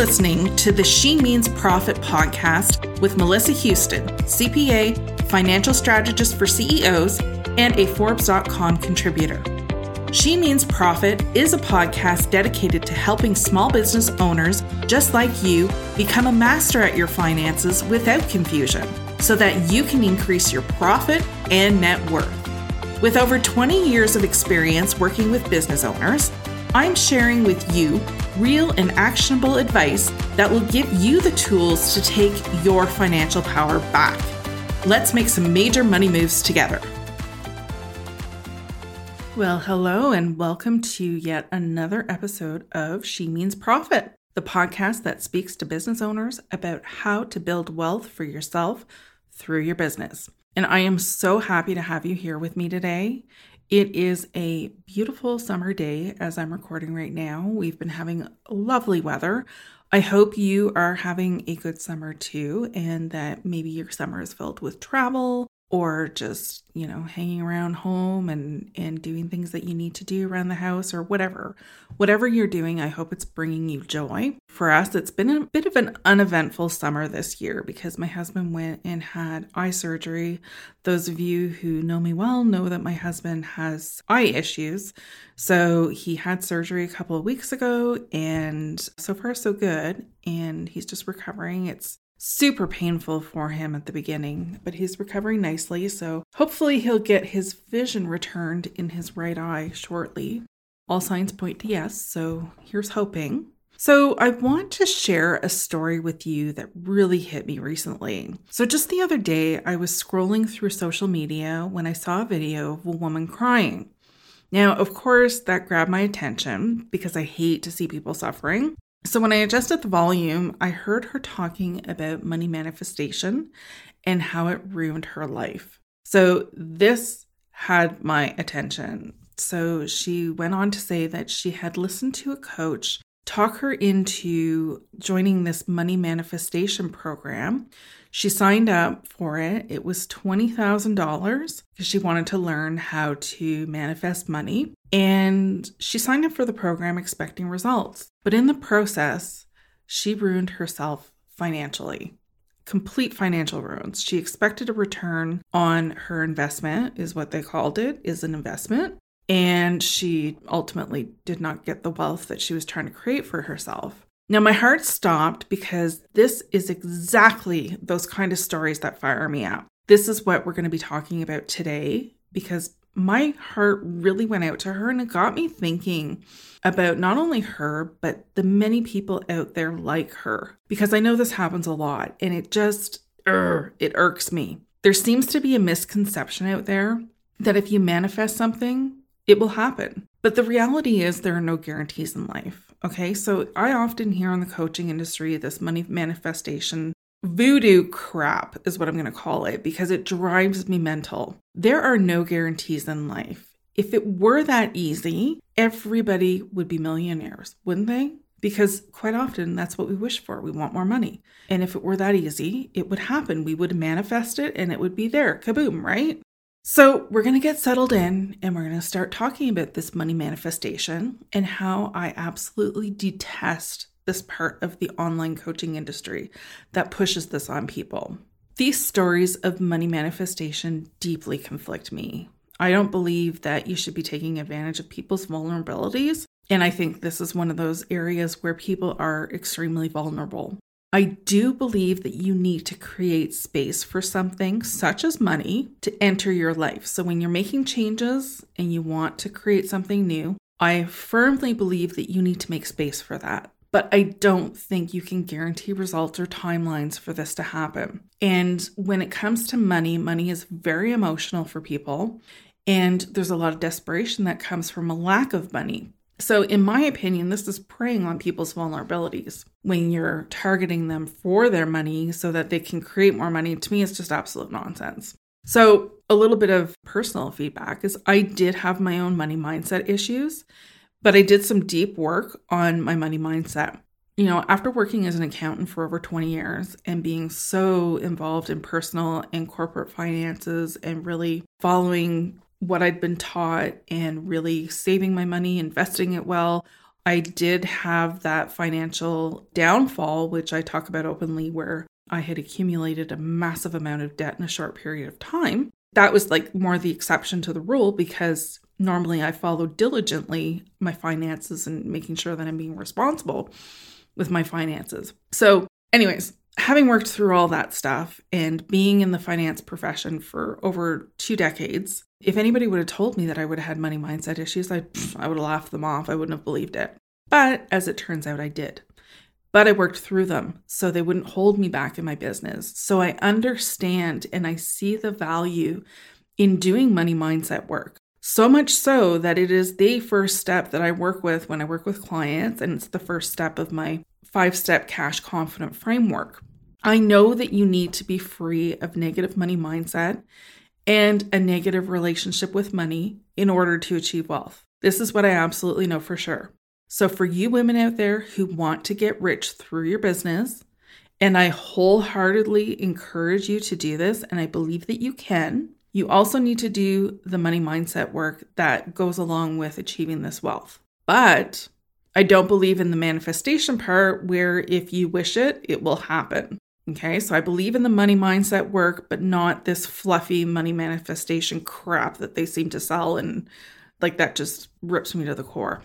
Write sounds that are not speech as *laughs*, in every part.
listening to the She Means Profit podcast with Melissa Houston, CPA, financial strategist for CEOs, and a Forbes.com contributor. She Means Profit is a podcast dedicated to helping small business owners just like you become a master at your finances without confusion so that you can increase your profit and net worth. With over 20 years of experience working with business owners, I'm sharing with you real and actionable advice that will give you the tools to take your financial power back. Let's make some major money moves together. Well, hello, and welcome to yet another episode of She Means Profit, the podcast that speaks to business owners about how to build wealth for yourself through your business. And I am so happy to have you here with me today. It is a beautiful summer day as I'm recording right now. We've been having lovely weather. I hope you are having a good summer too, and that maybe your summer is filled with travel or just you know hanging around home and and doing things that you need to do around the house or whatever. Whatever you're doing i hope it's bringing you joy. For us it's been a bit of an uneventful summer this year because my husband went and had eye surgery. Those of you who know me well know that my husband has eye issues. So he had surgery a couple of weeks ago and so far so good. And he's just recovering. It's super painful for him at the beginning, but he's recovering nicely, so hopefully he'll get his vision returned in his right eye shortly. All signs point to yes, so here's hoping. So, I want to share a story with you that really hit me recently. So, just the other day, I was scrolling through social media when I saw a video of a woman crying. Now, of course, that grabbed my attention because I hate to see people suffering. So when I adjusted the volume, I heard her talking about money manifestation and how it ruined her life. So this had my attention. So she went on to say that she had listened to a coach talk her into joining this money manifestation program. She signed up for it. It was $20,000 because she wanted to learn how to manifest money. And she signed up for the program expecting results. But in the process, she ruined herself financially. Complete financial ruins. She expected a return on her investment, is what they called it, is an investment. And she ultimately did not get the wealth that she was trying to create for herself. Now, my heart stopped because this is exactly those kind of stories that fire me up. This is what we're going to be talking about today because my heart really went out to her and it got me thinking about not only her, but the many people out there like her. Because I know this happens a lot and it just, er, it irks me. There seems to be a misconception out there that if you manifest something, it will happen. But the reality is, there are no guarantees in life. Okay, so I often hear in the coaching industry this money manifestation voodoo crap is what I'm going to call it because it drives me mental. There are no guarantees in life. If it were that easy, everybody would be millionaires, wouldn't they? Because quite often that's what we wish for. We want more money. And if it were that easy, it would happen. We would manifest it and it would be there. Kaboom, right? So, we're going to get settled in and we're going to start talking about this money manifestation and how I absolutely detest this part of the online coaching industry that pushes this on people. These stories of money manifestation deeply conflict me. I don't believe that you should be taking advantage of people's vulnerabilities. And I think this is one of those areas where people are extremely vulnerable. I do believe that you need to create space for something such as money to enter your life. So when you're making changes and you want to create something new, I firmly believe that you need to make space for that but I don't think you can guarantee results or timelines for this to happen. And when it comes to money, money is very emotional for people, and there's a lot of desperation that comes from a lack of money. So, in my opinion, this is preying on people's vulnerabilities. When you're targeting them for their money so that they can create more money, to me, it's just absolute nonsense. So, a little bit of personal feedback is I did have my own money mindset issues. But I did some deep work on my money mindset. You know, after working as an accountant for over 20 years and being so involved in personal and corporate finances and really following what I'd been taught and really saving my money, investing it well, I did have that financial downfall, which I talk about openly, where I had accumulated a massive amount of debt in a short period of time. That was like more the exception to the rule because normally I follow diligently my finances and making sure that I'm being responsible with my finances. So, anyways, having worked through all that stuff and being in the finance profession for over two decades, if anybody would have told me that I would have had money mindset issues, I, I would have laughed them off. I wouldn't have believed it. But as it turns out, I did. But I worked through them so they wouldn't hold me back in my business. So I understand and I see the value in doing money mindset work. So much so that it is the first step that I work with when I work with clients, and it's the first step of my five step cash confident framework. I know that you need to be free of negative money mindset and a negative relationship with money in order to achieve wealth. This is what I absolutely know for sure. So, for you women out there who want to get rich through your business, and I wholeheartedly encourage you to do this, and I believe that you can, you also need to do the money mindset work that goes along with achieving this wealth. But I don't believe in the manifestation part where if you wish it, it will happen. Okay, so I believe in the money mindset work, but not this fluffy money manifestation crap that they seem to sell. And like that just rips me to the core.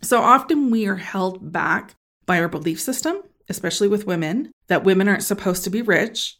So often we are held back by our belief system, especially with women, that women aren't supposed to be rich,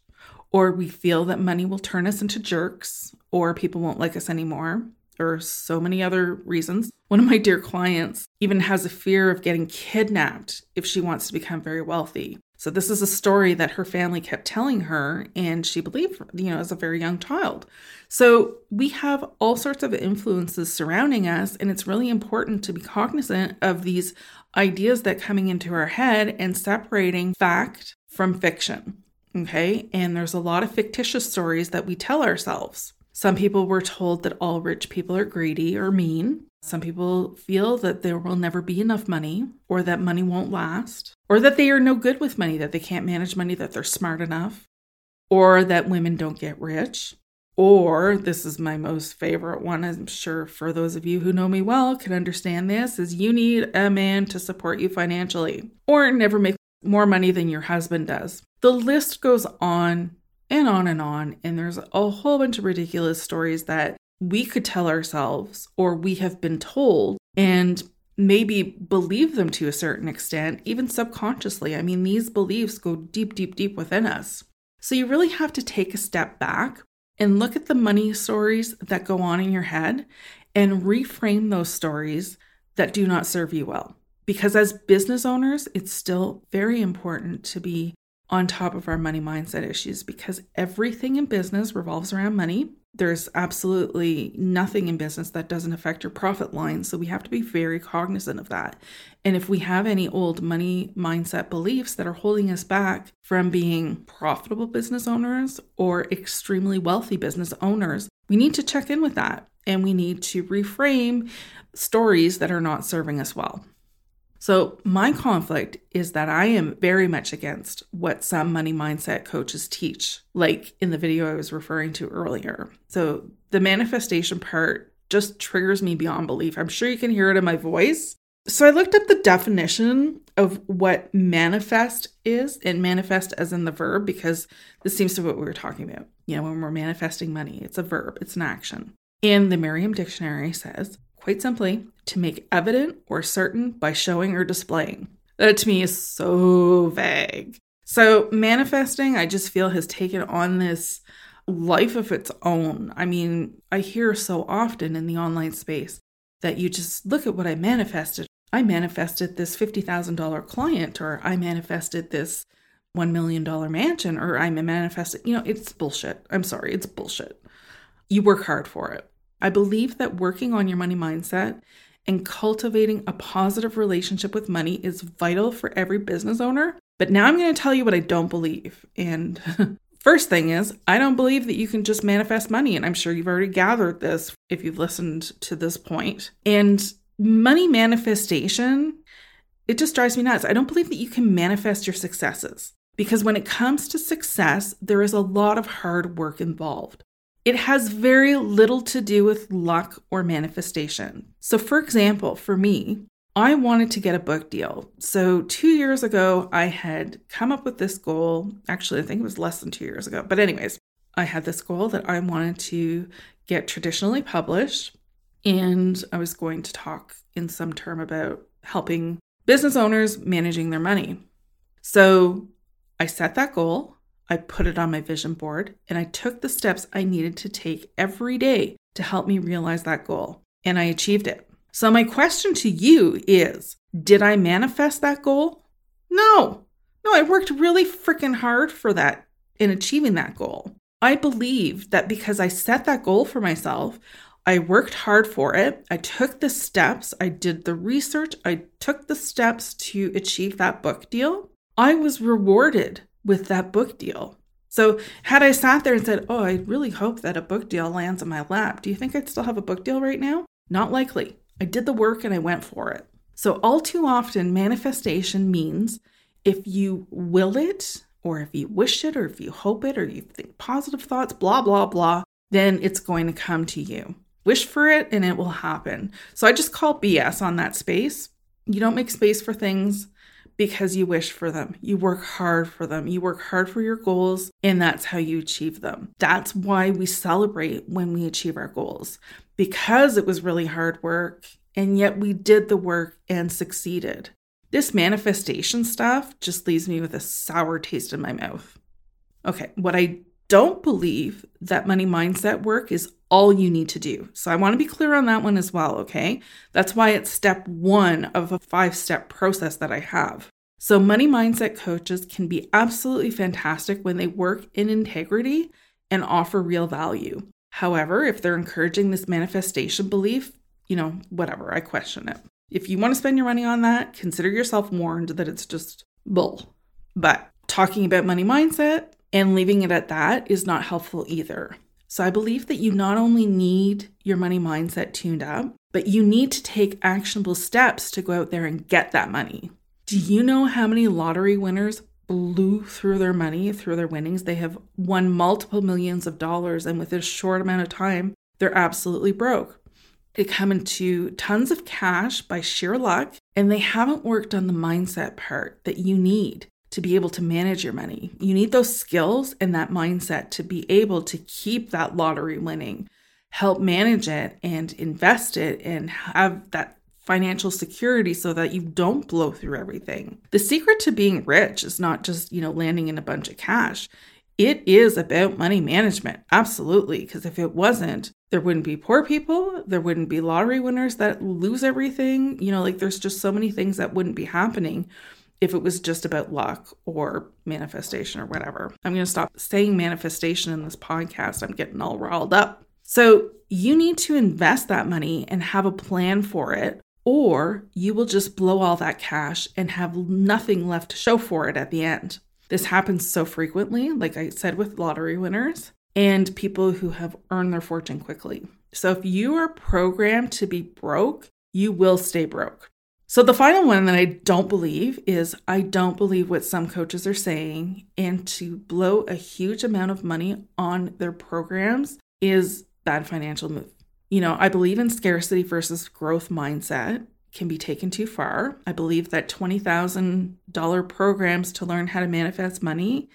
or we feel that money will turn us into jerks, or people won't like us anymore, or so many other reasons. One of my dear clients even has a fear of getting kidnapped if she wants to become very wealthy. So this is a story that her family kept telling her and she believed, you know, as a very young child. So we have all sorts of influences surrounding us and it's really important to be cognizant of these ideas that coming into our head and separating fact from fiction. Okay? And there's a lot of fictitious stories that we tell ourselves. Some people were told that all rich people are greedy or mean. Some people feel that there will never be enough money, or that money won't last, or that they are no good with money, that they can't manage money, that they're smart enough, or that women don't get rich. Or, this is my most favorite one, I'm sure for those of you who know me well can understand this, is you need a man to support you financially, or never make more money than your husband does. The list goes on and on and on, and there's a whole bunch of ridiculous stories that we could tell ourselves or we have been told and maybe believe them to a certain extent, even subconsciously. I mean, these beliefs go deep, deep, deep within us. So you really have to take a step back and look at the money stories that go on in your head and reframe those stories that do not serve you well. Because as business owners, it's still very important to be on top of our money mindset issues because everything in business revolves around money. There's absolutely nothing in business that doesn't affect your profit line. So we have to be very cognizant of that. And if we have any old money mindset beliefs that are holding us back from being profitable business owners or extremely wealthy business owners, we need to check in with that and we need to reframe stories that are not serving us well. So, my conflict is that I am very much against what some money mindset coaches teach, like in the video I was referring to earlier. So, the manifestation part just triggers me beyond belief. I'm sure you can hear it in my voice. So, I looked up the definition of what manifest is, and manifest as in the verb, because this seems to be what we were talking about. You know, when we're manifesting money, it's a verb, it's an action. And the Merriam Dictionary says quite simply, to make evident or certain by showing or displaying. That to me is so vague. So, manifesting, I just feel, has taken on this life of its own. I mean, I hear so often in the online space that you just look at what I manifested. I manifested this $50,000 client, or I manifested this $1 million mansion, or I manifested, you know, it's bullshit. I'm sorry, it's bullshit. You work hard for it. I believe that working on your money mindset and cultivating a positive relationship with money is vital for every business owner. But now I'm going to tell you what I don't believe. And *laughs* first thing is, I don't believe that you can just manifest money. And I'm sure you've already gathered this if you've listened to this point. And money manifestation, it just drives me nuts. I don't believe that you can manifest your successes because when it comes to success, there is a lot of hard work involved. It has very little to do with luck or manifestation. So, for example, for me, I wanted to get a book deal. So, two years ago, I had come up with this goal. Actually, I think it was less than two years ago. But, anyways, I had this goal that I wanted to get traditionally published. And I was going to talk in some term about helping business owners managing their money. So, I set that goal. I put it on my vision board and I took the steps I needed to take every day to help me realize that goal. And I achieved it. So, my question to you is Did I manifest that goal? No. No, I worked really freaking hard for that in achieving that goal. I believe that because I set that goal for myself, I worked hard for it. I took the steps, I did the research, I took the steps to achieve that book deal. I was rewarded with that book deal. So, had I sat there and said, Oh, I really hope that a book deal lands in my lap, do you think I'd still have a book deal right now? Not likely. I did the work and I went for it. So, all too often, manifestation means if you will it, or if you wish it, or if you hope it, or you think positive thoughts, blah, blah, blah, then it's going to come to you. Wish for it and it will happen. So, I just call BS on that space. You don't make space for things because you wish for them. You work hard for them. You work hard for your goals, and that's how you achieve them. That's why we celebrate when we achieve our goals because it was really hard work, and yet we did the work and succeeded. This manifestation stuff just leaves me with a sour taste in my mouth. Okay, what I don't believe that money mindset work is all you need to do. So I want to be clear on that one as well, okay? That's why it's step one of a five step process that I have. So, money mindset coaches can be absolutely fantastic when they work in integrity and offer real value. However, if they're encouraging this manifestation belief, you know, whatever, I question it. If you want to spend your money on that, consider yourself warned that it's just bull. But talking about money mindset and leaving it at that is not helpful either. So I believe that you not only need your money mindset tuned up, but you need to take actionable steps to go out there and get that money. Do you know how many lottery winners blew through their money, through their winnings? They have won multiple millions of dollars, and within a short amount of time, they're absolutely broke. They come into tons of cash by sheer luck, and they haven't worked on the mindset part that you need to be able to manage your money. You need those skills and that mindset to be able to keep that lottery winning, help manage it and invest it and have that financial security so that you don't blow through everything. The secret to being rich is not just, you know, landing in a bunch of cash. It is about money management. Absolutely, because if it wasn't, there wouldn't be poor people, there wouldn't be lottery winners that lose everything. You know, like there's just so many things that wouldn't be happening if it was just about luck or manifestation or whatever. I'm going to stop saying manifestation in this podcast. I'm getting all riled up. So, you need to invest that money and have a plan for it, or you will just blow all that cash and have nothing left to show for it at the end. This happens so frequently, like I said, with lottery winners and people who have earned their fortune quickly. So, if you are programmed to be broke, you will stay broke. So, the final one that I don't believe is I don't believe what some coaches are saying, and to blow a huge amount of money on their programs is bad financial move. You know, I believe in scarcity versus growth mindset can be taken too far. I believe that $20,000 programs to learn how to manifest money,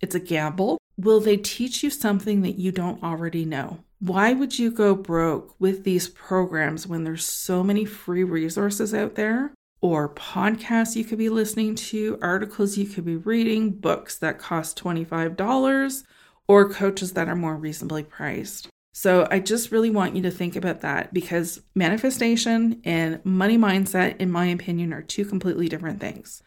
it's a gamble. Will they teach you something that you don't already know? Why would you go broke with these programs when there's so many free resources out there? Or podcasts you could be listening to, articles you could be reading, books that cost $25, or coaches that are more reasonably priced. So, I just really want you to think about that because manifestation and money mindset, in my opinion, are two completely different things.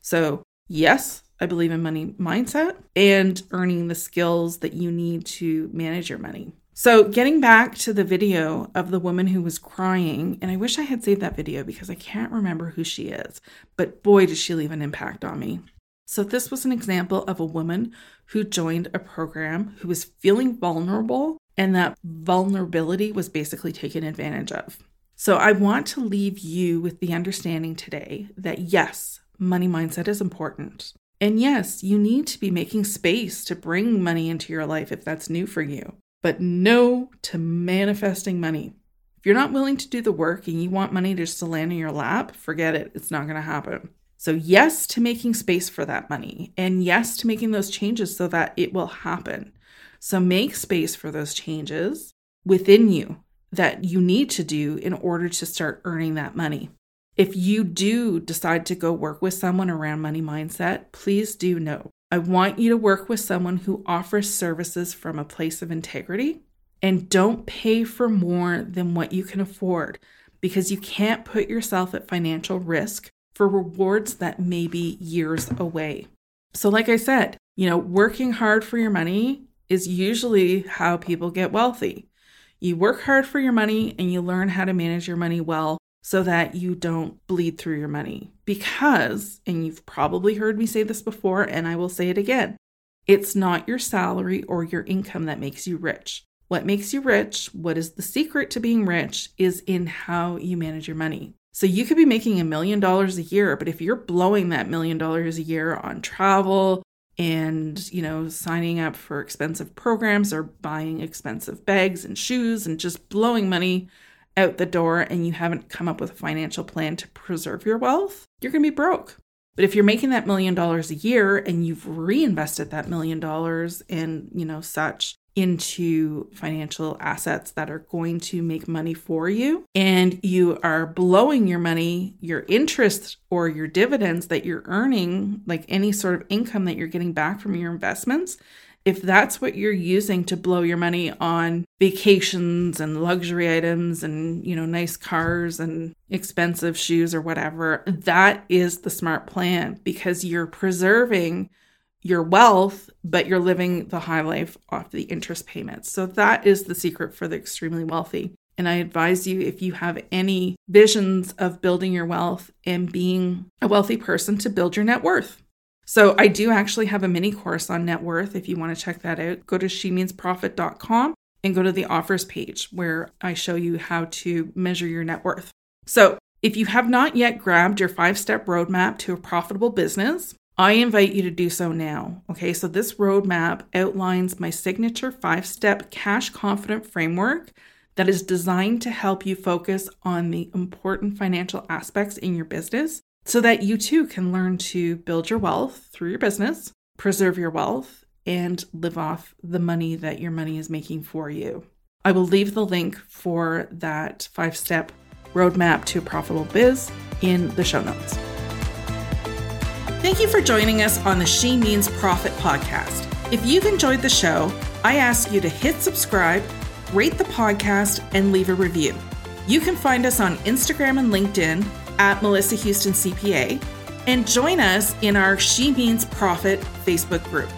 So, yes, I believe in money mindset and earning the skills that you need to manage your money. So, getting back to the video of the woman who was crying, and I wish I had saved that video because I can't remember who she is, but boy, did she leave an impact on me. So, this was an example of a woman who joined a program who was feeling vulnerable, and that vulnerability was basically taken advantage of. So, I want to leave you with the understanding today that yes, money mindset is important. And yes, you need to be making space to bring money into your life if that's new for you but no to manifesting money. If you're not willing to do the work and you want money just to land in your lap, forget it. It's not going to happen. So, yes to making space for that money, and yes to making those changes so that it will happen. So, make space for those changes within you that you need to do in order to start earning that money. If you do decide to go work with someone around money mindset, please do know I want you to work with someone who offers services from a place of integrity and don't pay for more than what you can afford because you can't put yourself at financial risk for rewards that may be years away. So, like I said, you know, working hard for your money is usually how people get wealthy. You work hard for your money and you learn how to manage your money well so that you don't bleed through your money. Because, and you've probably heard me say this before, and I will say it again it's not your salary or your income that makes you rich. What makes you rich, what is the secret to being rich, is in how you manage your money. So you could be making a million dollars a year, but if you're blowing that million dollars a year on travel and, you know, signing up for expensive programs or buying expensive bags and shoes and just blowing money out the door and you haven't come up with a financial plan to preserve your wealth, you're going to be broke. But if you're making that million dollars a year and you've reinvested that million dollars in, you know, such into financial assets that are going to make money for you. And you are blowing your money, your interest or your dividends that you're earning, like any sort of income that you're getting back from your investments, if that's what you're using to blow your money on vacations and luxury items and you know nice cars and expensive shoes or whatever that is the smart plan because you're preserving your wealth but you're living the high life off the interest payments so that is the secret for the extremely wealthy and I advise you, if you have any visions of building your wealth and being a wealthy person, to build your net worth. So I do actually have a mini course on net worth. If you want to check that out, go to shemeansprofit.com and go to the offers page where I show you how to measure your net worth. So if you have not yet grabbed your five step roadmap to a profitable business, I invite you to do so now. Okay, so this roadmap outlines my signature five step cash confident framework that is designed to help you focus on the important financial aspects in your business so that you too can learn to build your wealth through your business, preserve your wealth, and live off the money that your money is making for you. I will leave the link for that five step roadmap to profitable biz in the show notes. Thank you for joining us on the She Means Profit podcast. If you've enjoyed the show, I ask you to hit subscribe, rate the podcast, and leave a review. You can find us on Instagram and LinkedIn at Melissa Houston CPA and join us in our She Means Profit Facebook group.